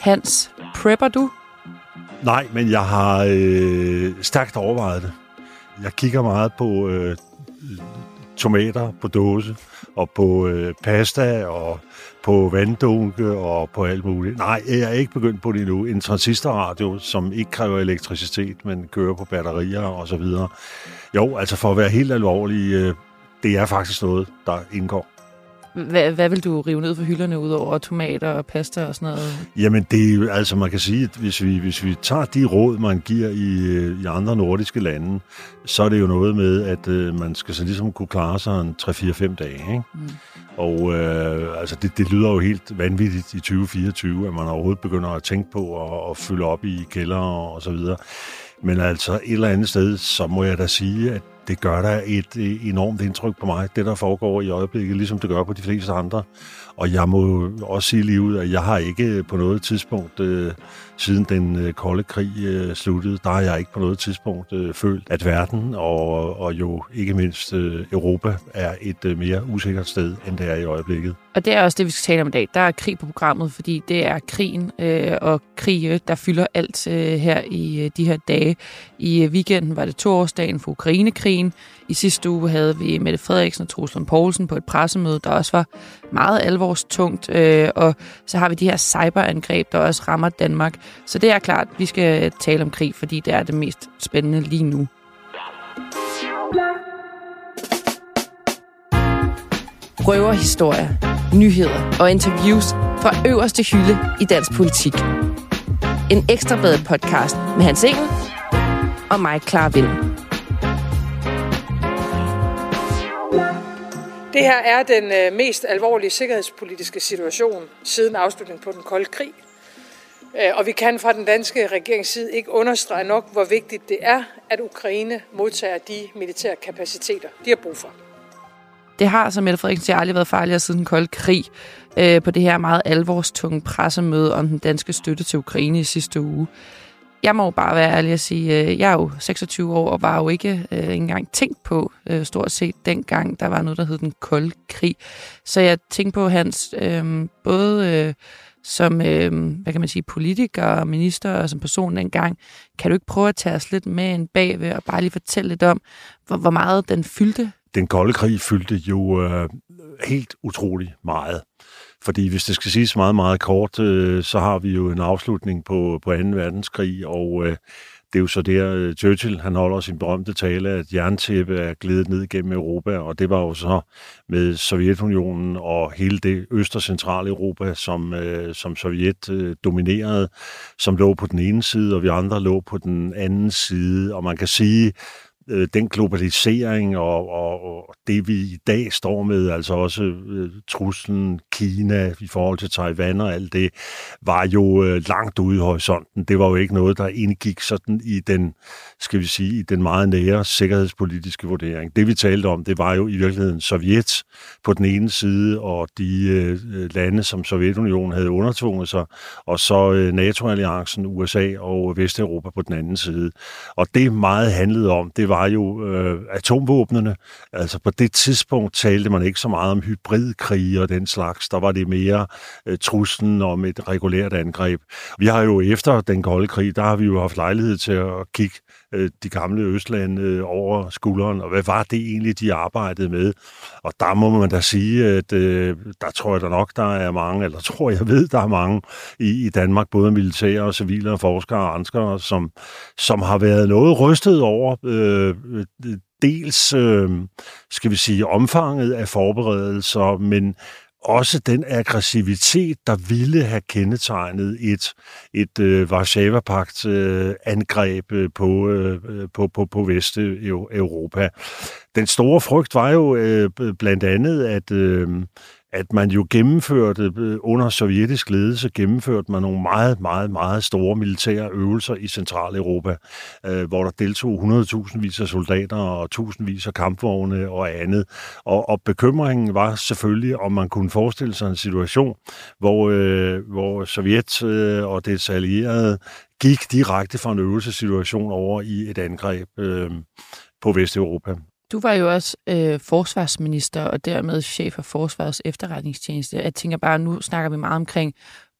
Hans, prepper du? Nej, men jeg har øh, stærkt overvejet det. Jeg kigger meget på øh, tomater på dåse, og på øh, pasta, og på vanddunke, og på alt muligt. Nej, jeg er ikke begyndt på det endnu. En transistorradio, som ikke kræver elektricitet, men kører på batterier og så videre. Jo, altså for at være helt alvorlig, øh, det er faktisk noget, der indgår. Hvad, hvad vil du rive ned for hylderne ud over tomater og pasta og sådan noget? Jamen, det er altså, man kan sige, at hvis vi, hvis vi tager de råd, man giver i, i andre nordiske lande, så er det jo noget med, at øh, man skal så ligesom kunne klare sig en 3-4-5 dage. Ikke? Mm. Og øh, altså, det, det lyder jo helt vanvittigt i 2024, at man overhovedet begynder at tænke på at, at fylde op i kælder og, og så videre. Men altså et eller andet sted, så må jeg da sige, at det gør da et øh, enormt indtryk på mig, det der foregår i øjeblikket, ligesom det gør på de fleste andre. Og jeg må også sige lige ud, at jeg har ikke øh, på noget tidspunkt, øh, siden den øh, kolde krig øh, sluttede, der har jeg ikke på noget tidspunkt øh, følt, at verden og, og jo ikke mindst øh, Europa er et øh, mere usikkert sted, end det er i øjeblikket. Og det er også det, vi skal tale om i dag. Der er krig på programmet, fordi det er krigen øh, og krige, der fylder alt øh, her i øh, de her dage. I øh, weekenden var det toårsdagen for Ukrainekrigen. I sidste uge havde vi Mette Frederiksen og Truslund Poulsen på et pressemøde, der også var meget alvorstungt. Øh, og så har vi de her cyberangreb, der også rammer Danmark. Så det er klart, vi skal tale om krig, fordi det er det mest spændende lige nu. Røverhistorier, nyheder og interviews fra øverste hylde i dansk politik. En ekstrabladet podcast med Hans Engel og mig, Clara Vind. Det her er den øh, mest alvorlige sikkerhedspolitiske situation siden afslutningen på den kolde krig. Øh, og vi kan fra den danske regerings side ikke understrege nok, hvor vigtigt det er, at Ukraine modtager de militære kapaciteter, de har brug for. Det har, som Mette Frederiksen siger, aldrig været farligere siden den kolde krig øh, på det her meget alvorstunge pressemøde om den danske støtte til Ukraine i sidste uge. Jeg må jo bare være ærlig at sige, øh, jeg er jo 26 år og var jo ikke øh, engang tænkt på øh, stort set dengang, der var noget, der hed den kolde krig. Så jeg tænkte på hans øh, både... Øh, som, øh, hvad kan man sige, politiker og minister og som person dengang, kan du ikke prøve at tage os lidt med en bagved og bare lige fortælle lidt om, hvor, hvor meget den fyldte? Den kolde krig fyldte jo øh, helt utrolig meget. Fordi hvis det skal siges meget, meget kort, øh, så har vi jo en afslutning på, på 2. verdenskrig, og øh, det er jo så der, øh, Churchill han holder sin berømte tale, at jerntæppe er glædet ned gennem Europa, og det var jo så med Sovjetunionen og hele det øst- og centrale Europa, som, øh, som Sovjet øh, dominerede, som lå på den ene side, og vi andre lå på den anden side. Og man kan sige, øh, den globalisering og, og, og det, vi i dag står med, altså også øh, truslen Kina i forhold til Taiwan og alt det, var jo øh, langt ude i horisonten. Det var jo ikke noget, der indgik sådan i den, skal vi sige, i den meget nære sikkerhedspolitiske vurdering. Det, vi talte om, det var jo i virkeligheden Sovjet på den ene side, og de øh, lande, som Sovjetunionen havde undertvunget sig, og så øh, NATO-alliancen, USA og Vesteuropa på den anden side. Og det meget handlede om, det var var jo øh, atomvåbnene. Altså på det tidspunkt talte man ikke så meget om hybridkrig og den slags. Der var det mere øh, truslen om et regulært angreb. Vi har jo efter den kolde krig, der har vi jo haft lejlighed til at kigge øh, de gamle Østlande øh, over skulderen, og hvad var det egentlig, de arbejdede med? Og der må man da sige, at øh, der tror jeg da nok, der er mange, eller tror jeg ved, der er mange i, i Danmark, både militære og civile og forskere og andre, som, som har været noget rystet over øh, dels, øh, skal vi sige, omfanget af forberedelser, men også den aggressivitet, der ville have kendetegnet et, et øh, Varsava-pagt-angreb øh, på, øh, på, på, på Vesteuropa. Den store frygt var jo øh, blandt andet, at, øh, at man jo gennemførte, øh, under sovjetisk ledelse, gennemførte man nogle meget, meget, meget store militære øvelser i Centraleuropa, øh, hvor der deltog 100.000 vis af soldater og tusindvis af kampvogne og andet. Og, og bekymringen var selvfølgelig, om man kunne forestille sig en situation, hvor, øh, hvor Sovjet øh, og dets allierede gik direkte fra en øvelsessituation over i et angreb øh, på Vesteuropa. Du var jo også øh, forsvarsminister og dermed chef for Forsvarets efterretningstjeneste. Jeg tænker bare, nu snakker vi meget omkring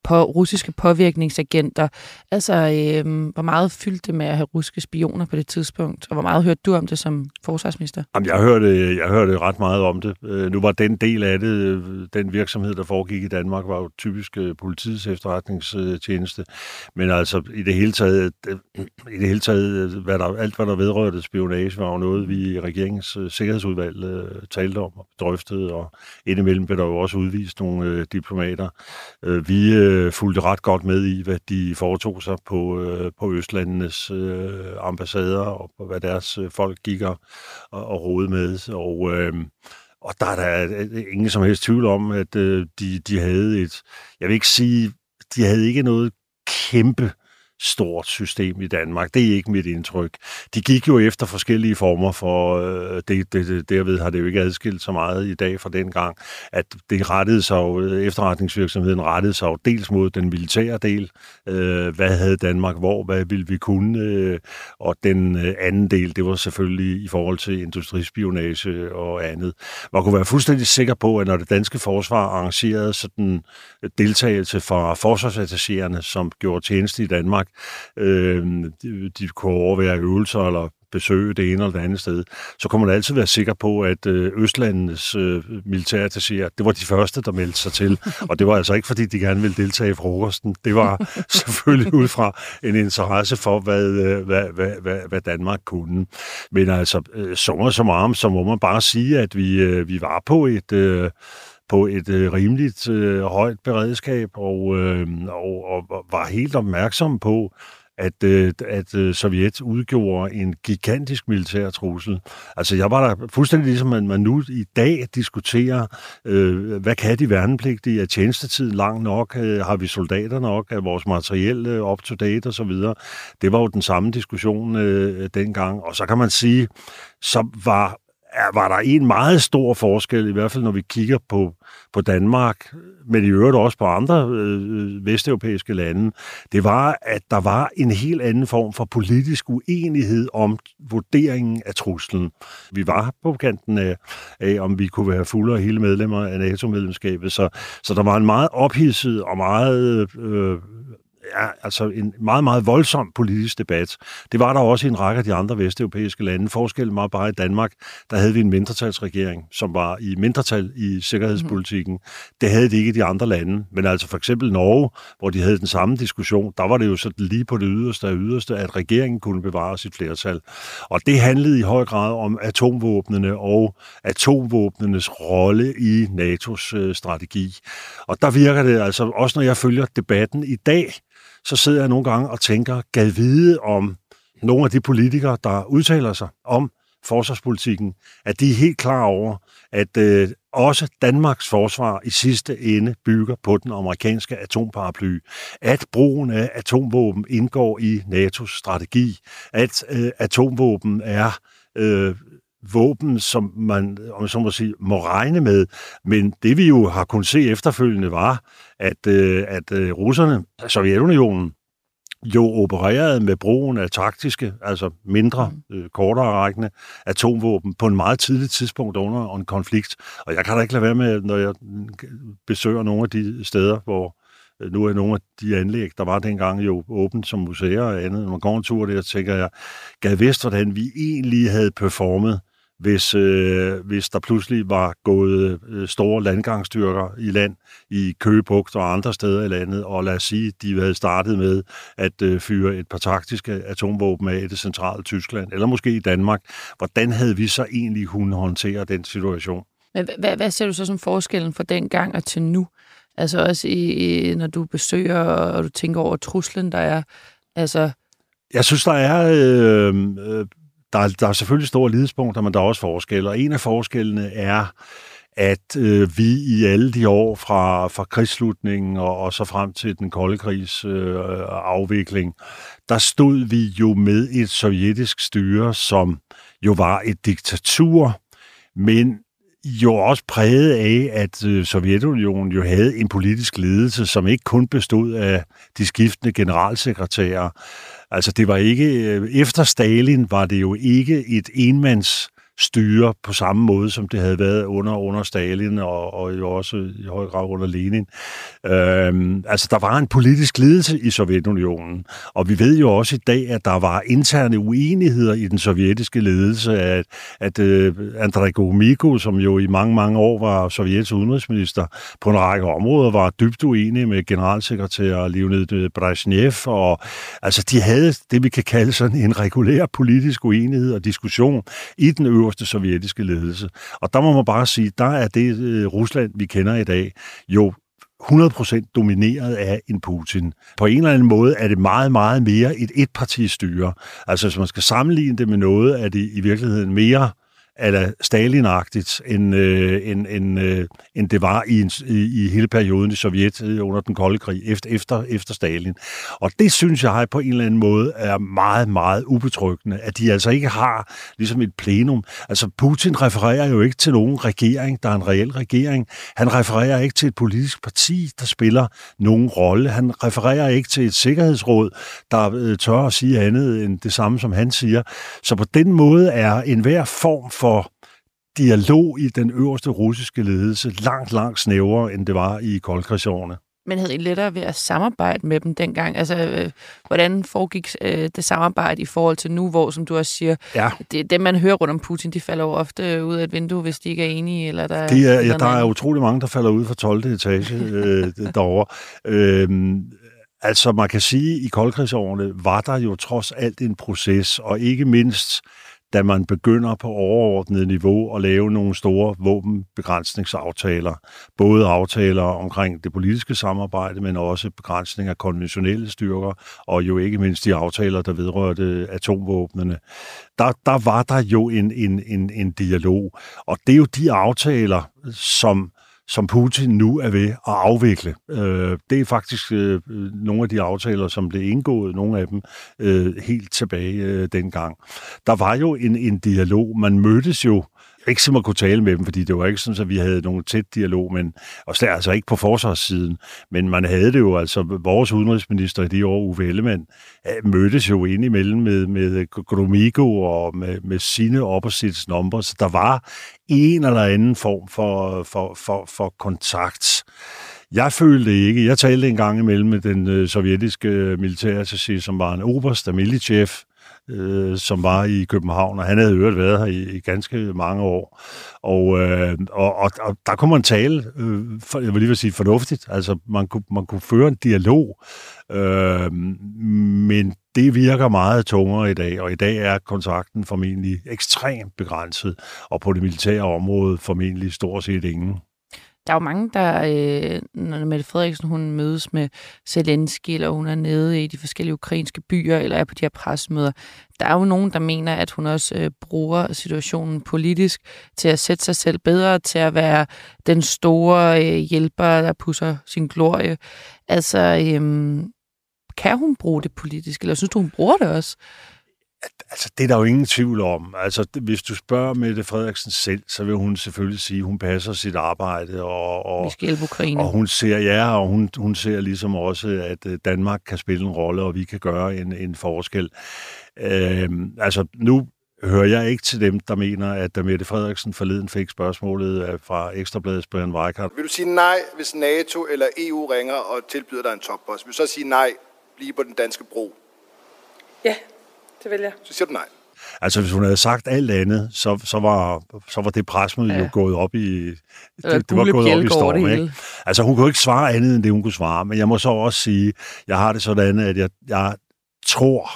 på russiske påvirkningsagenter. Altså, øh, hvor meget fyldte det med at have russiske spioner på det tidspunkt, og hvor meget hørte du om det som forsvarsminister? Jamen, jeg hørte, jeg hørte ret meget om det. Øh, nu var den del af det, øh, den virksomhed, der foregik i Danmark, var jo typisk øh, politiets efterretningstjeneste. Men altså, i det hele taget, øh, i det hele taget øh, hvad der, alt hvad der vedrørte spionage, var jo noget, vi i regeringens sikkerhedsudvalg talte om og drøftede, og indimellem blev der jo også udvist nogle diplomater. Vi øh, Øh, fulgte ret godt med i, hvad de foretog sig på, øh, på Østlandenes øh, ambassader, og på, hvad deres øh, folk gik og, og rode med. Og, øh, og der er der øh, øh, ingen som helst tvivl om, at øh, de, de havde et, jeg vil ikke sige, de havde ikke noget kæmpe øh, stort system i Danmark. Det er ikke mit indtryk. De gik jo efter forskellige former for, øh, det, det, det, derved har det jo ikke adskilt så meget i dag fra dengang, at det rettede sig jo, efterretningsvirksomheden rettede sig jo dels mod den militære del, øh, hvad havde Danmark hvor, hvad ville vi kunne, øh, og den øh, anden del, det var selvfølgelig i forhold til industrispionage og andet. Man kunne være fuldstændig sikker på, at når det danske forsvar arrangerede sådan øh, deltagelse fra forsvarsattachéerne, som gjorde tjeneste i Danmark, Danmark, øh, de, de kunne overvære øvelser eller besøge det ene eller det andet sted, så kunne man altid være sikker på, at øh, Østlandets øh, militærattachéer, det var de første, der meldte sig til. Og det var altså ikke, fordi de gerne ville deltage i frokosten. Det var selvfølgelig ud fra en interesse for, hvad, øh, hvad, hvad, hvad, hvad Danmark kunne. Men altså, øh, sommer som arm, så må man bare sige, at vi, øh, vi var på et... Øh, på et øh, rimeligt øh, højt beredskab og, øh, og, og var helt opmærksom på, at, øh, at øh, Sovjet udgjorde en gigantisk militær trussel. Altså jeg var der fuldstændig ligesom, at man nu i dag diskuterer, øh, hvad kan de værnepligtige? Er tjenestetiden lang nok? Øh, har vi soldater nok? Er vores materiel øh, up-to-date osv.? Det var jo den samme diskussion øh, dengang. Og så kan man sige, så var var der en meget stor forskel, i hvert fald når vi kigger på, på Danmark, men i øvrigt også på andre øh, øh, vesteuropæiske lande, det var, at der var en helt anden form for politisk uenighed om vurderingen af truslen. Vi var på kanten af, af om vi kunne være fulde og hele medlemmer af NATO-medlemskabet, så, så der var en meget ophidset og meget øh, ja, altså en meget, meget voldsom politisk debat. Det var der også i en række af de andre vesteuropæiske lande. Forskellen var bare i Danmark, der havde vi en mindretalsregering, som var i mindretal i sikkerhedspolitikken. Mm. Det havde de ikke i de andre lande. Men altså for eksempel Norge, hvor de havde den samme diskussion, der var det jo så lige på det yderste af yderste, at regeringen kunne bevare sit flertal. Og det handlede i høj grad om atomvåbnene og atomvåbnenes rolle i NATO's øh, strategi. Og der virker det altså, også når jeg følger debatten i dag, så sidder jeg nogle gange og tænker, gad vide om nogle af de politikere, der udtaler sig om forsvarspolitikken, at de er helt klar over, at øh, også Danmarks forsvar i sidste ende bygger på den amerikanske atomparaply, at brugen af atomvåben indgår i NATO's strategi, at øh, atomvåben er øh, våben, som man om så må, sige, må regne med. Men det vi jo har kunnet se efterfølgende var, at, øh, at øh, russerne, Sovjetunionen, jo opererede med brugen af taktiske, altså mindre, mm. øh, kortere rækkende atomvåben på en meget tidlig tidspunkt under en konflikt. Og jeg kan da ikke lade være med, når jeg besøger nogle af de steder, hvor øh, nu er nogle af de anlæg, der var dengang jo åbent som museer og andet. Når man går en tur der, tænker jeg, gav vist, hvordan vi egentlig havde performet hvis, øh, hvis der pludselig var gået øh, store landgangsstyrker i land i Køgebugt og andre steder i landet, og lad os sige, de havde startet med at øh, fyre et par taktiske atomvåben af i det centrale Tyskland, eller måske i Danmark. Hvordan havde vi så egentlig kunnet håndtere den situation? Men hvad, hvad ser du så som forskellen fra den gang og til nu? Altså også i, når du besøger, og du tænker over truslen, der er, altså... Jeg synes, der er øh, øh, der, er, der er selvfølgelig store lidespunkter, men der er også forskelle. Og en af forskellene er, at øh, vi i alle de år fra, fra krigsslutningen og, og så frem til den kolde krigs øh, afvikling, der stod vi jo med et sovjetisk styre, som jo var et diktatur, men jo også præget af, at øh, Sovjetunionen jo havde en politisk ledelse, som ikke kun bestod af de skiftende generalsekretærer. Altså det var ikke, øh, efter Stalin var det jo ikke et enmands styre på samme måde, som det havde været under, under Stalin og, og jo også i høj grad under Lenin. Øhm, altså, der var en politisk ledelse i Sovjetunionen, og vi ved jo også i dag, at der var interne uenigheder i den sovjetiske ledelse, at, at uh, Andrei Gomiko, som jo i mange, mange år var sovjets udenrigsminister, på en række områder var dybt uenig med generalsekretær Leonid Brezhnev, og altså, de havde det, vi kan kalde sådan en regulær politisk uenighed og diskussion i den øverste sovjetiske ledelse. Og der må man bare sige, der er det øh, Rusland, vi kender i dag, jo 100% domineret af en Putin. På en eller anden måde er det meget, meget mere et etpartistyre. Altså hvis man skal sammenligne det med noget, er det i virkeligheden mere eller Stalinagtigt, end, øh, end, end, øh, end det var i, en, i, i hele perioden i Sovjet øh, under den kolde krig, efter, efter, efter Stalin. Og det synes jeg på en eller anden måde er meget, meget ubetryggende, at de altså ikke har ligesom et plenum. Altså Putin refererer jo ikke til nogen regering, der er en reel regering. Han refererer ikke til et politisk parti, der spiller nogen rolle. Han refererer ikke til et sikkerhedsråd, der øh, tør at sige andet end det samme, som han siger. Så på den måde er enhver form for for dialog i den øverste russiske ledelse langt, langt snævrere, end det var i koldkrigsårene. Men havde I lettere ved at samarbejde med dem dengang? Altså, øh, hvordan foregik øh, det samarbejde i forhold til nu, hvor, som du også siger, ja. det, dem man hører rundt om Putin, de falder jo ofte ud af et vindue, hvis de ikke er enige? Eller der, det er, ja, der er utrolig mange, der falder ud fra 12. etage øh, derovre. Øh, altså, man kan sige, at i koldkrigsårene var der jo trods alt en proces, og ikke mindst da man begynder på overordnet niveau at lave nogle store våbenbegrænsningsaftaler. Både aftaler omkring det politiske samarbejde, men også begrænsning af konventionelle styrker, og jo ikke mindst de aftaler, der vedrørte atomvåbnene. Der, der var der jo en, en, en, en dialog, og det er jo de aftaler, som som Putin nu er ved at afvikle. Øh, det er faktisk øh, nogle af de aftaler, som blev indgået, nogle af dem øh, helt tilbage øh, dengang. Der var jo en, en dialog. Man mødtes jo ikke simpelthen kunne tale med dem, fordi det var ikke sådan, at vi havde nogen tæt dialog, men også altså ikke på forsvarssiden, men man havde det jo, altså vores udenrigsminister i de år, Uwe Ellemann, eh, mødtes jo indimellem med, med Gromigo og med, med sine opposites number, så der var en eller anden form for, for, for, for kontakt. Jeg følte ikke. Jeg talte en gang imellem med den øh, sovjetiske eh, militærattaché, som var en oberst, Militchev, øh, som var i København, og han havde øvrigt været her i, i ganske mange år. Og, øh, og, og, og der kunne man tale, øh, for, jeg vil lige vil sige fornuftigt, altså man kunne, man kunne føre en dialog, øh, men det virker meget tungere i dag, og i dag er kontakten formentlig ekstremt begrænset, og på det militære område formentlig stort set ingen der er jo mange, der, øh, når Mette Frederiksen hun mødes med Zelensky, eller hun er nede i de forskellige ukrainske byer, eller er på de her pressemøder, der er jo nogen, der mener, at hun også øh, bruger situationen politisk til at sætte sig selv bedre, til at være den store øh, hjælper, der pusser sin glorie. Altså, øh, kan hun bruge det politisk, eller synes du, hun bruger det også? Altså, det er der jo ingen tvivl om. Altså, hvis du spørger Mette Frederiksen selv, så vil hun selvfølgelig sige, at hun passer sit arbejde. Og, og, Vi skal hjælpe Ukraine. Og hun ser, ja, og hun, hun ser ligesom også, at øh, Danmark kan spille en rolle, og vi kan gøre en, en forskel. Øhm, altså, nu hører jeg ikke til dem, der mener, at da Mette Frederiksen forleden fik spørgsmålet øh, fra Ekstrabladets Brian Weikart. Vil du sige nej, hvis NATO eller EU ringer og tilbyder dig en toppost? Vil du så sige nej, lige på den danske bro? Ja, det vil jeg. Så siger du nej. Altså, hvis hun havde sagt alt andet, så, så, var, så var det presmøde ja. jo gået op i... Det, det, det var gået op i storm, ikke? Altså, hun kunne ikke svare andet, end det, hun kunne svare. Men jeg må så også sige, jeg har det sådan, at jeg, jeg tror,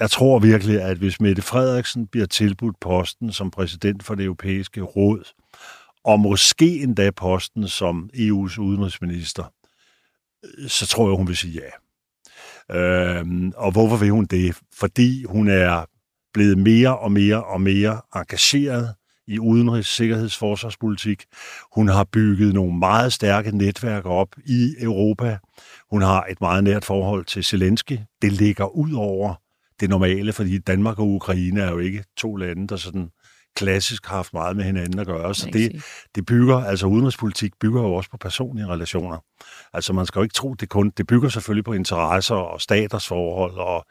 jeg tror virkelig, at hvis Mette Frederiksen bliver tilbudt posten som præsident for det europæiske råd, og måske endda posten som EU's udenrigsminister, så tror jeg, hun vil sige ja. Øh, og hvorfor vil hun det? Fordi hun er blevet mere og mere og mere engageret i udenrigs-, sikkerheds-, forsvarspolitik. Hun har bygget nogle meget stærke netværk op i Europa. Hun har et meget nært forhold til Zelensky. Det ligger ud over det normale, fordi Danmark og Ukraine er jo ikke to lande, der sådan klassisk haft meget med hinanden at gøre. Så det, det bygger, altså udenrigspolitik bygger jo også på personlige relationer. Altså man skal jo ikke tro, det kun, det bygger selvfølgelig på interesser og staters forhold og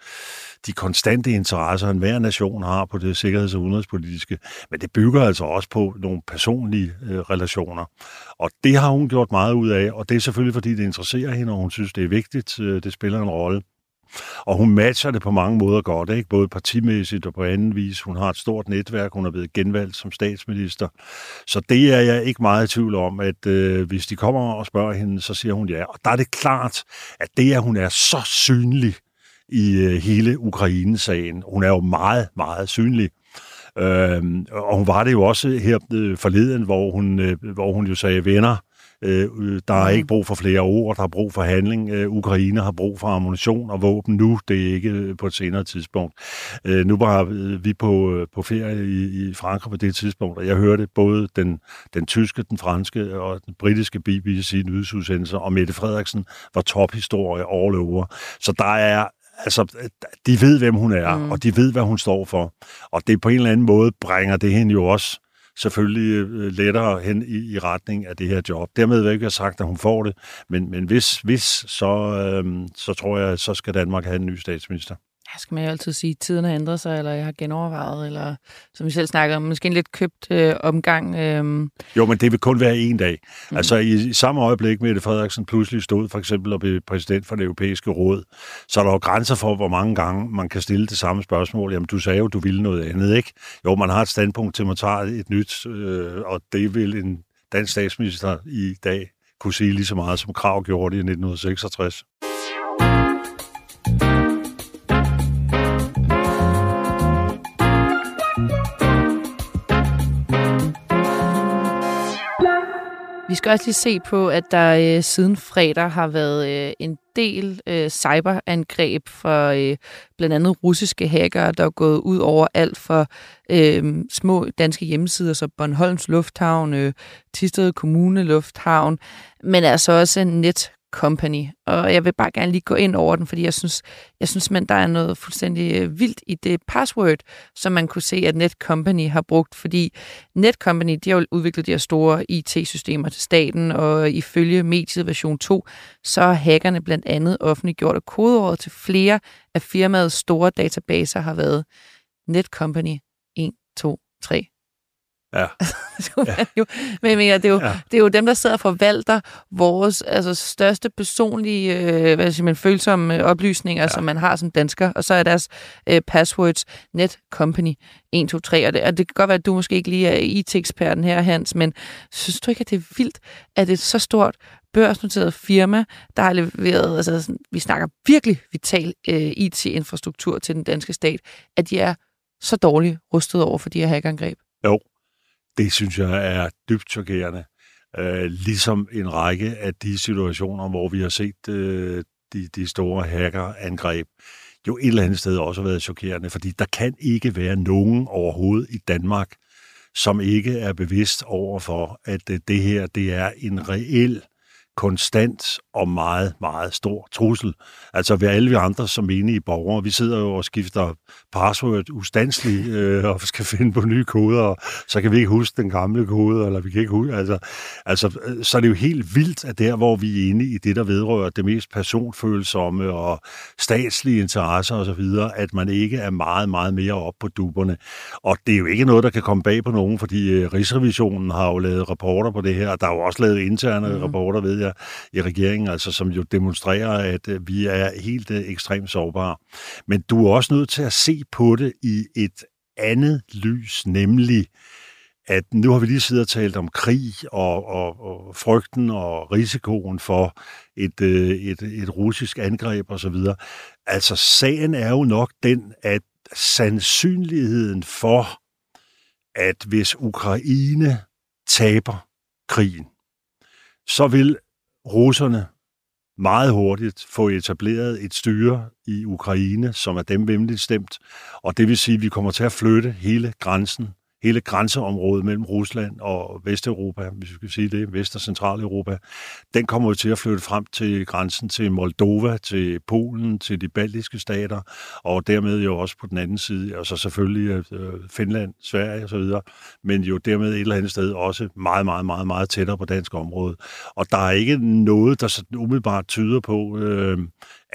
de konstante interesser, en hver nation har på det sikkerheds- og udenrigspolitiske, men det bygger altså også på nogle personlige øh, relationer. Og det har hun gjort meget ud af, og det er selvfølgelig, fordi det interesserer hende, og hun synes, det er vigtigt, øh, det spiller en rolle. Og hun matcher det på mange måder godt, ikke? både partimæssigt og på anden vis. Hun har et stort netværk, hun er blevet genvalgt som statsminister. Så det er jeg ikke meget i tvivl om, at øh, hvis de kommer og spørger hende, så siger hun ja. Og der er det klart, at det, at hun er så synlig i øh, hele Ukraine-sagen, hun er jo meget, meget synlig. Øhm, og hun var det jo også her øh, forleden, hvor hun, øh, hvor hun jo sagde, venner, Øh, øh, der er ikke brug for flere ord, der er brug for handling. Øh, Ukraine har brug for ammunition og våben nu, det er ikke øh, på et senere tidspunkt. Øh, nu var vi på, øh, på ferie i, i Frankrig på det tidspunkt, og jeg hørte både den, den tyske, den franske og den britiske BBC nyhedsudsendelser, og Mette Frederiksen var tophistorie all over. Så der er altså, de ved, hvem hun er, mm. og de ved, hvad hun står for. Og det på en eller anden måde bringer det hende jo også selvfølgelig øh, lettere hen i, i retning af det her job. Dermed vil jeg ikke have sagt, at hun får det, men, men hvis, hvis så, øh, så tror jeg, så skal Danmark have en ny statsminister ja, skal man jo altid sige, at tiden har ændret sig, eller jeg har genovervejet, eller som vi selv snakker om, måske en lidt købt øh, omgang. Øh. Jo, men det vil kun være en dag. Mm. Altså i, i samme øjeblik, Mette Frederiksen pludselig stod for eksempel og blev præsident for det europæiske råd, så er der jo grænser for, hvor mange gange man kan stille det samme spørgsmål. Jamen, du sagde jo, du ville noget andet, ikke? Jo, man har et standpunkt til, at man tager et nyt, øh, og det vil en dansk statsminister i dag kunne sige lige så meget, som Krav gjorde det i 1966. skal også lige se på, at der øh, siden fredag har været øh, en del øh, cyberangreb for øh, blandt andet russiske hackere, der er gået ud over alt for øh, små danske hjemmesider, så Bornholms Lufthavn, øh, Tisted Kommune Lufthavn, men altså også net Company. Og jeg vil bare gerne lige gå ind over den, fordi jeg synes, jeg synes men der er noget fuldstændig øh, vildt i det password, som man kunne se, at Netcompany har brugt, fordi Netcompany, de har jo udviklet de her store IT-systemer til staten, og ifølge mediet version 2, så har hackerne blandt andet offentliggjort, at kodeordet til flere af firmaets store databaser har været Netcompany 1, 2, 3, Ja. ja. jo, men mener, det, er jo, ja. det er jo dem, der sidder og forvalter vores altså, største personlige øh, hvad siger man, følsomme oplysninger, ja. som man har som dansker. Og så er deres øh, passwords net company 1, 2, 3. Og det, og det kan godt være, at du måske ikke lige er IT-eksperten her, Hans, men synes du ikke, at det er vildt, at et så stort børsnoteret firma, der har leveret, altså sådan, vi snakker virkelig vital øh, IT-infrastruktur til den danske stat, at de er så dårligt rustet over for de her hackerangreb? Jo, det synes jeg er dybt chokerende. Øh, ligesom en række af de situationer, hvor vi har set øh, de, de store hackerangreb, jo et eller andet sted også har været chokerende, fordi der kan ikke være nogen overhovedet i Danmark, som ikke er bevidst over for, at øh, det her det er en reel konstant og meget, meget stor trussel. Altså ved alle vi andre som menige borgere, vi sidder jo og skifter password ustandsligt øh, og skal finde på nye koder, og så kan vi ikke huske den gamle kode, eller vi kan ikke huske, altså, altså så er det jo helt vildt, at der, hvor vi er inde i det, der vedrører det mest personfølsomme og statslige interesser osv., at man ikke er meget, meget mere op på duberne. Og det er jo ikke noget, der kan komme bag på nogen, fordi øh, Rigsrevisionen har jo lavet rapporter på det her, og der er jo også lavet interne mm. rapporter, ved jeg, i regeringen, altså som jo demonstrerer, at øh, vi er helt øh, ekstremt sårbare. Men du er også nødt til at se på det i et andet lys, nemlig at nu har vi lige siddet og talt om krig og, og, og frygten og risikoen for et, øh, et, et russisk angreb osv. Altså sagen er jo nok den, at sandsynligheden for, at hvis Ukraine taber krigen, så vil russerne meget hurtigt få etableret et styre i Ukraine, som er dem venligt stemt. Og det vil sige, at vi kommer til at flytte hele grænsen hele grænseområdet mellem Rusland og Vesteuropa, hvis vi skal sige det, Vest- og Centraleuropa, den kommer jo til at flytte frem til grænsen til Moldova, til Polen, til de baltiske stater, og dermed jo også på den anden side, og så selvfølgelig øh, Finland, Sverige osv., men jo dermed et eller andet sted også meget, meget, meget, meget tættere på dansk område. Og der er ikke noget, der sådan umiddelbart tyder på, øh,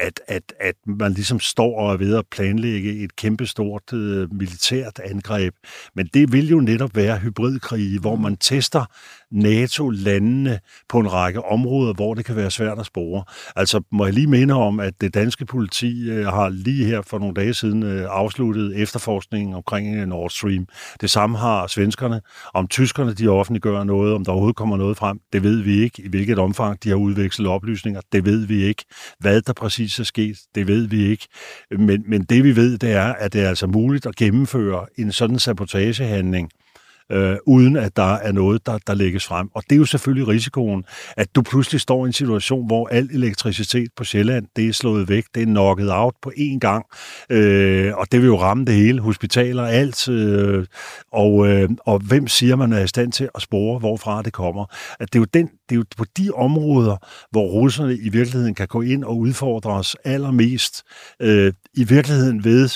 at, at, at man ligesom står og er ved at planlægge et kæmpestort øh, militært angreb. Men det vil jo netop være hybridkrige, hvor man tester NATO-landene på en række områder, hvor det kan være svært at spore. Altså må jeg lige minde om, at det danske politi øh, har lige her for nogle dage siden øh, afsluttet efterforskningen omkring øh, Nord Stream. Det samme har svenskerne. Om tyskerne de offentliggør noget, om der overhovedet kommer noget frem, det ved vi ikke. I hvilket omfang de har udvekslet oplysninger, det ved vi ikke. Hvad der præcis er sket, det ved vi ikke. Men, men det vi ved, det er, at det er altså muligt at gennemføre en sådan sabotagehandling, øh, uden at der er noget, der, der lægges frem. Og det er jo selvfølgelig risikoen, at du pludselig står i en situation, hvor al elektricitet på Sjælland, det er slået væk, det er knocket out på én gang, øh, og det vil jo ramme det hele, hospitaler, alt, øh, og, øh, og hvem siger, man er i stand til at spore, hvorfra det kommer. At det, er jo den, det er jo på de områder, hvor russerne i virkeligheden kan gå ind og udfordre os allermest, øh, i virkeligheden ved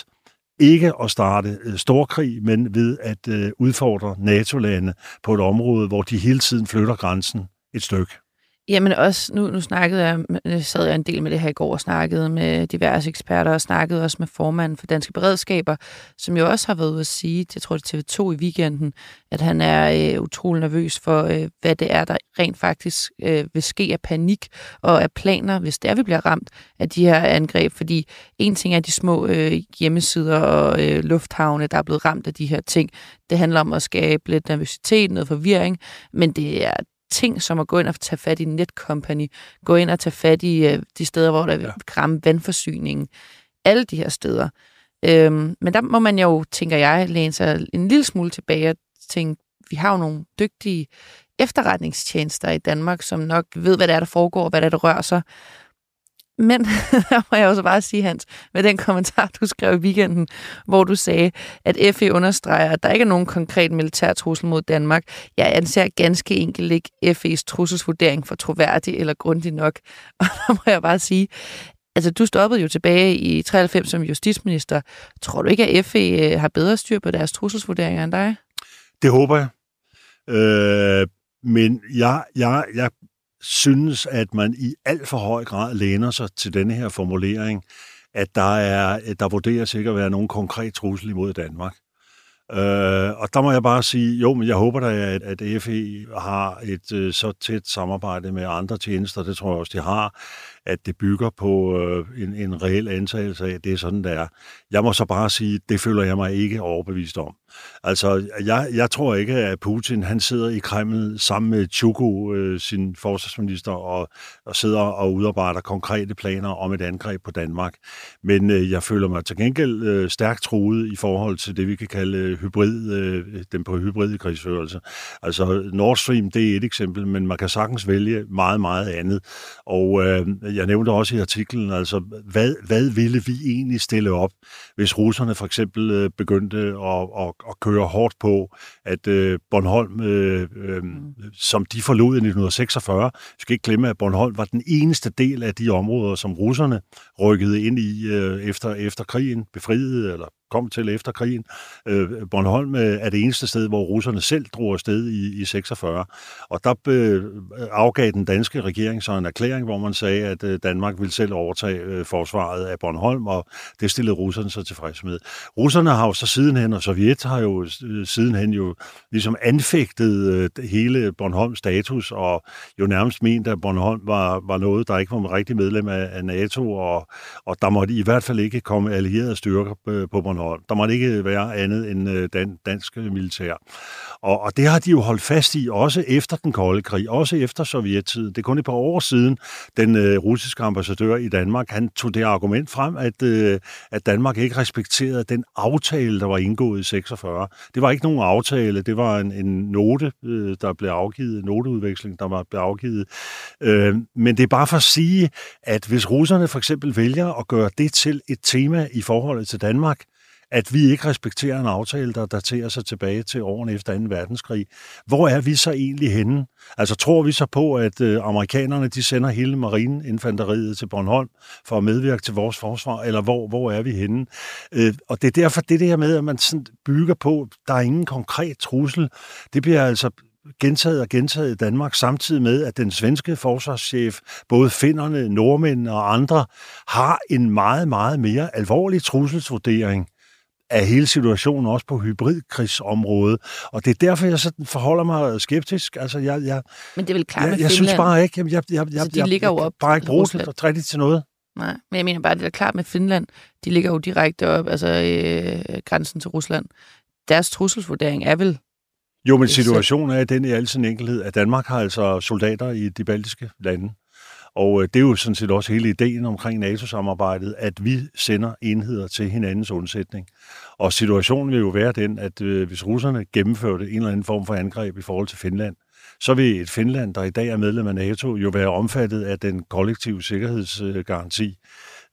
ikke at starte øh, storkrig, men ved at øh, udfordre NATO-lande på et område, hvor de hele tiden flytter grænsen et stykke. Jamen også, nu, nu snakkede jeg, sad jeg en del med det her i går og snakkede med diverse eksperter og snakkede også med formanden for Danske Beredskaber, som jo også har været ude at sige, jeg tror det er TV2 i weekenden, at han er øh, utrolig nervøs for, øh, hvad det er, der rent faktisk øh, vil ske af panik og af planer, hvis det er, vi bliver ramt af de her angreb. Fordi en ting er de små øh, hjemmesider og øh, lufthavne, der er blevet ramt af de her ting. Det handler om at skabe lidt nervøsitet, noget forvirring, men det er ting, som at gå ind og tage fat i Netcompany, gå ind og tage fat i øh, de steder, hvor der ja. ramme vandforsyningen, alle de her steder. Øhm, men der må man jo, tænker jeg, læne sig en lille smule tilbage og tænke, vi har jo nogle dygtige efterretningstjenester i Danmark, som nok ved, hvad det er, der foregår, og hvad det er, der rører sig. Men der må jeg også bare sige, Hans, med den kommentar, du skrev i weekenden, hvor du sagde, at FE understreger, at der ikke er nogen konkret militær trussel mod Danmark. Jeg anser ganske enkelt ikke FE's trusselsvurdering for troværdig eller grundig nok. Og der må jeg bare sige, altså du stoppede jo tilbage i 93 som justitsminister. Tror du ikke, at FE øh, har bedre styr på deres trusselsvurderinger end dig? Det håber jeg. Øh, men jeg, jeg, jeg synes, at man i alt for høj grad læner sig til denne her formulering, at der, er, der vurderes ikke at være nogen konkret trussel imod Danmark. Øh, og der må jeg bare sige, jo, men jeg håber da, at, at FE har et øh, så tæt samarbejde med andre tjenester, det tror jeg også, de har, at det bygger på øh, en, en reel antagelse af, at det er sådan, det er. Jeg må så bare sige, det føler jeg mig ikke overbevist om. Altså, jeg, jeg tror ikke, at Putin han sidder i Kreml sammen med Chuko, øh, sin forsvarsminister, og, og sidder og udarbejder konkrete planer om et angreb på Danmark. Men øh, jeg føler mig til gengæld øh, stærkt truet i forhold til det, vi kan kalde øh, hybrid, øh, den på hybrid krigsførelse. Altså, Nord Stream, det er et eksempel, men man kan sagtens vælge meget, meget andet. Og øh, jeg nævnte også i artiklen, altså, hvad, hvad ville vi egentlig stille op, hvis russerne for eksempel øh, begyndte at, at, at køre hårdt på, at øh, Bornholm, øh, øh, som de forlod i 1946, vi skal ikke glemme, at Bornholm var den eneste del af de områder, som russerne rykkede ind i øh, efter, efter krigen, befriede eller kom til efter krigen. Øh, Bornholm øh, er det eneste sted, hvor russerne selv drog afsted i, i 46. Og der øh, afgav den danske regering så en erklæring, hvor man sagde, at øh, Danmark ville selv overtage øh, forsvaret af Bornholm, og det stillede russerne så tilfreds med. Russerne har jo så sidenhen, og Sovjet har jo øh, sidenhen jo ligesom anfægtet øh, hele Bornholms status, og jo nærmest ment, at Bornholm var, var noget, der ikke var rigtig medlem af, af NATO, og, og der måtte i hvert fald ikke komme allierede styrker øh, på Bornholm Bornholm. Der måtte ikke være andet end øh, dan, dansk militær. Og, og det har de jo holdt fast i, også efter den kolde krig, også efter sovjettiden. Det er kun et par år siden, den øh, russiske ambassadør i Danmark, han tog det argument frem, at, øh, at Danmark ikke respekterede den aftale, der var indgået i 46. Det var ikke nogen aftale, det var en, en note, øh, der blev afgivet, en noteudveksling, der var blev afgivet. Øh, men det er bare for at sige, at hvis russerne for eksempel vælger at gøre det til et tema i forholdet til Danmark, at vi ikke respekterer en aftale, der daterer sig tilbage til årene efter 2. verdenskrig. Hvor er vi så egentlig henne? Altså tror vi så på, at øh, amerikanerne de sender hele marineinfanteriet til Bornholm for at medvirke til vores forsvar, eller hvor, hvor er vi henne? Øh, og det er derfor det der med, at man sådan bygger på, der er ingen konkret trussel. Det bliver altså gentaget og gentaget i Danmark, samtidig med, at den svenske forsvarschef, både finnerne, nordmændene og andre, har en meget, meget mere alvorlig trusselsvurdering af hele situationen, også på hybridkrigsområdet. Og det er derfor, jeg sådan forholder mig skeptisk. Altså, jeg, jeg, Men det er vel klart jeg, med jeg Finland. synes bare ikke, jeg, jeg, jeg, Altså, jeg, de jeg, ligger jeg, op kan bare ikke bruge det rigtigt til noget. Nej, men jeg mener bare, det er klart med Finland. De ligger jo direkte op, altså øh, grænsen til Rusland. Deres trusselsvurdering er vel... Jo, men er situationen er den i al sin enkelhed, at Danmark har altså soldater i de baltiske lande. Og øh, det er jo sådan set også hele ideen omkring NATO-samarbejdet, at vi sender enheder til hinandens undsætning. Og situationen vil jo være den, at øh, hvis russerne gennemførte en eller anden form for angreb i forhold til Finland, så vil et Finland, der i dag er medlem af NATO, jo være omfattet af den kollektive sikkerhedsgaranti.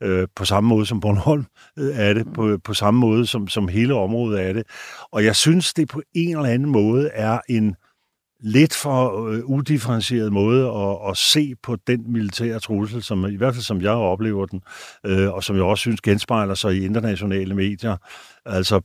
Øh, på samme måde som Bornholm øh, er det, på, på samme måde som, som hele området er det. Og jeg synes, det på en eller anden måde er en lidt for øh, udifferentieret måde at, at se på den militære trussel, som i hvert fald som jeg oplever den, øh, og som jeg også synes genspejler sig i internationale medier. Altså,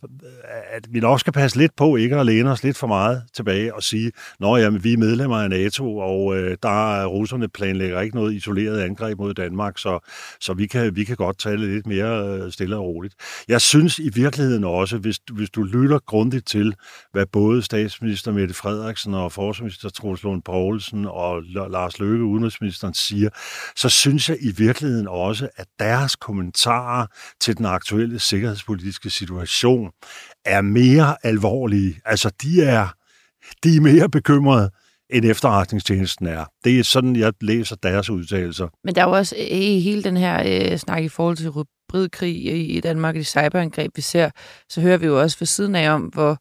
at vi nok skal passe lidt på ikke at læne os lidt for meget tilbage og sige, nå jamen, vi er medlemmer af NATO, og øh, der er russerne planlægger ikke noget isoleret angreb mod Danmark, så, så vi, kan, vi kan godt tale lidt mere øh, stille og roligt. Jeg synes i virkeligheden også, hvis, hvis du lytter grundigt til, hvad både statsminister Mette Frederiksen og forsvarsminister Troels Lund Poulsen og Lars Løkke, udenrigsministeren, siger, så synes jeg i virkeligheden også, at deres kommentarer til den aktuelle sikkerhedspolitiske situation er mere alvorlige. Altså, de er, de er mere bekymrede, end efterretningstjenesten er. Det er sådan, jeg læser deres udtalelser. Men der er jo også i hele den her øh, snak i forhold til hybridkrig i, i Danmark, og de cyberangreb, vi ser, så hører vi jo også ved siden af om, hvor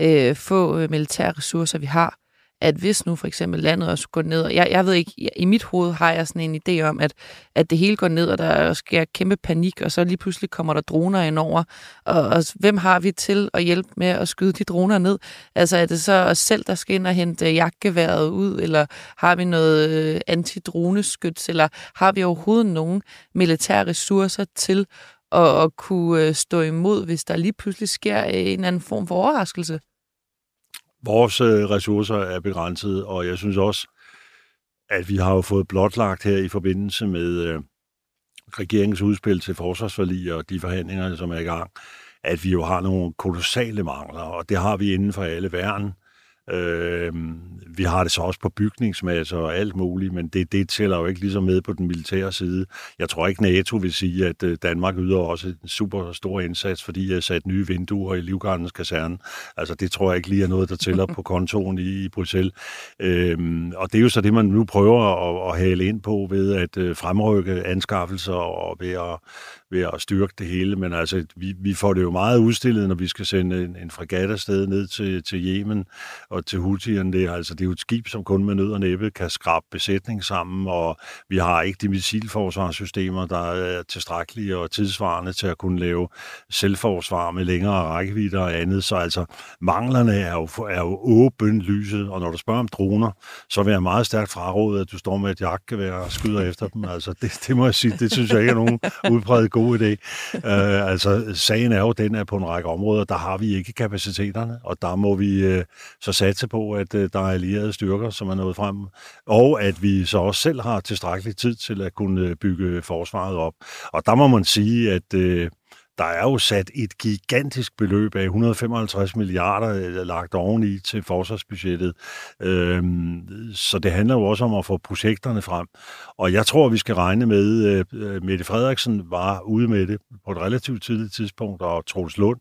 øh, få øh, militære ressourcer vi har at hvis nu for eksempel landet også går ned, og jeg, jeg ved ikke, jeg, i mit hoved har jeg sådan en idé om, at, at det hele går ned, og der sker kæmpe panik, og så lige pludselig kommer der droner ind over, og, og hvem har vi til at hjælpe med at skyde de droner ned? Altså er det så os selv, der skal ind og hente jagtgeværet ud, eller har vi noget øh, antidroneskyts, eller har vi overhovedet nogen militære ressourcer til at, at kunne øh, stå imod, hvis der lige pludselig sker øh, en eller anden form for overraskelse? Vores øh, ressourcer er begrænsede, og jeg synes også, at vi har jo fået blotlagt her i forbindelse med øh, regeringens udspil til forsvarsforlig og de forhandlinger, som er i gang, at vi jo har nogle kolossale mangler, og det har vi inden for alle værn. Øh, vi har det så også på bygningsmasser og alt muligt, men det, det tæller jo ikke ligesom med på den militære side. Jeg tror ikke, NATO vil sige, at øh, Danmark yder også en super stor indsats, fordi jeg har sat nye vinduer i Livgardens kaserne. Altså, det tror jeg ikke lige er noget, der tæller på kontoen i, i Bruxelles. Øhm, og det er jo så det, man nu prøver at, at hale ind på ved at øh, fremrykke anskaffelser og ved at, ved at styrke det hele. Men altså, vi, vi får det jo meget udstillet, når vi skal sende en, en fregat afsted ned til, til Yemen og til Houthierne. Det altså, det er jo et skib, som kun med nød og næppe kan skrabe besætning sammen, og vi har ikke de missilforsvarssystemer, der er tilstrækkelige og tidsvarende til at kunne lave selvforsvar med længere rækkevidder og andet. Så altså, manglerne er jo, er jo åben lyset, og når du spørger om droner, så vil jeg meget stærkt fraråde, at du står med et jagtgevær og skyder efter dem. Altså, det, det må jeg sige, det synes jeg ikke er nogen udpræget god idé. Uh, altså, sagen er jo den, at på en række områder, der har vi ikke kapaciteterne, og der må vi uh, så satse på, at uh, der er allierede styrker, som er nået frem, og at vi så også selv har tilstrækkelig tid til at kunne bygge forsvaret op. Og der må man sige, at uh, der er jo sat et gigantisk beløb af 155 milliarder øh, lagt oveni til forsvarsbudgettet. Øhm, så det handler jo også om at få projekterne frem. Og jeg tror, vi skal regne med, at Mette Frederiksen var ude med det på et relativt tidligt tidspunkt, og Troels Lund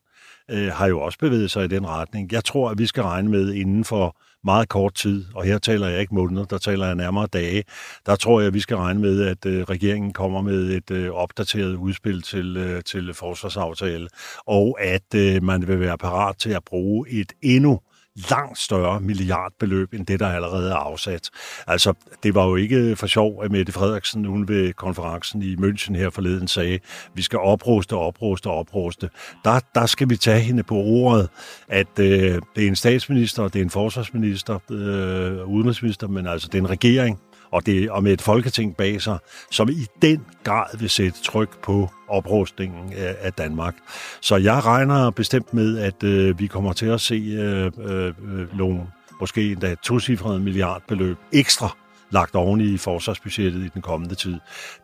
øh, har jo også bevæget sig i den retning. Jeg tror, at vi skal regne med inden for meget kort tid, og her taler jeg ikke måneder, der taler jeg nærmere dage, der tror jeg, at vi skal regne med, at øh, regeringen kommer med et øh, opdateret udspil til, øh, til forsvarsaftale, og at øh, man vil være parat til at bruge et endnu langt større milliardbeløb, end det, der allerede er afsat. Altså, det var jo ikke for sjov, at Mette Frederiksen, hun ved konferencen i München her forleden sagde, vi skal opruste, opruste, opruste. Der, der skal vi tage hende på ordet, at øh, det er en statsminister, det er en forsvarsminister, øh, udenrigsminister, men altså det er en regering, og, det, og med et folketing bag sig, som i den grad vil sætte tryk på oprustningen af, af Danmark. Så jeg regner bestemt med, at øh, vi kommer til at se øh, øh, øh nogle måske endda tocifrede milliardbeløb ekstra lagt oven i forsvarsbudgettet i den kommende tid.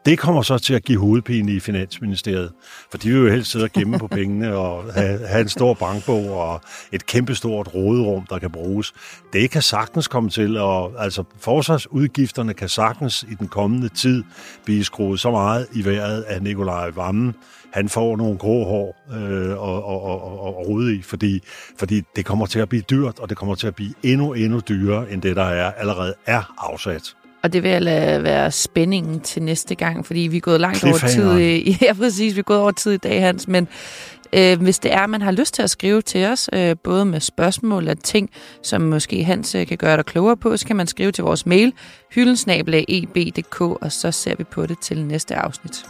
Det kommer så til at give hovedpine i Finansministeriet, for de vil jo helst sidde og gemme på pengene og have, have en stor bankbog og et kæmpestort råderum, der kan bruges. Det kan sagtens komme til, og altså forsvarsudgifterne kan sagtens i den kommende tid blive skruet så meget i vejret af Nikolaj Vammen, han får nogle grå hår øh, og, og, og, og rode i, fordi, fordi det kommer til at blive dyrt, og det kommer til at blive endnu, endnu dyrere, end det, der er, allerede er afsat. Og det vil lade være spændingen til næste gang, fordi vi er gået langt over tid. I, ja, præcis, vi er gået over tid i dag, Hans, men øh, hvis det er, man har lyst til at skrive til os, øh, både med spørgsmål og ting, som måske Hans øh, kan gøre dig klogere på, så kan man skrive til vores mail, hyldensnabelag.eb.dk, og så ser vi på det til næste afsnit.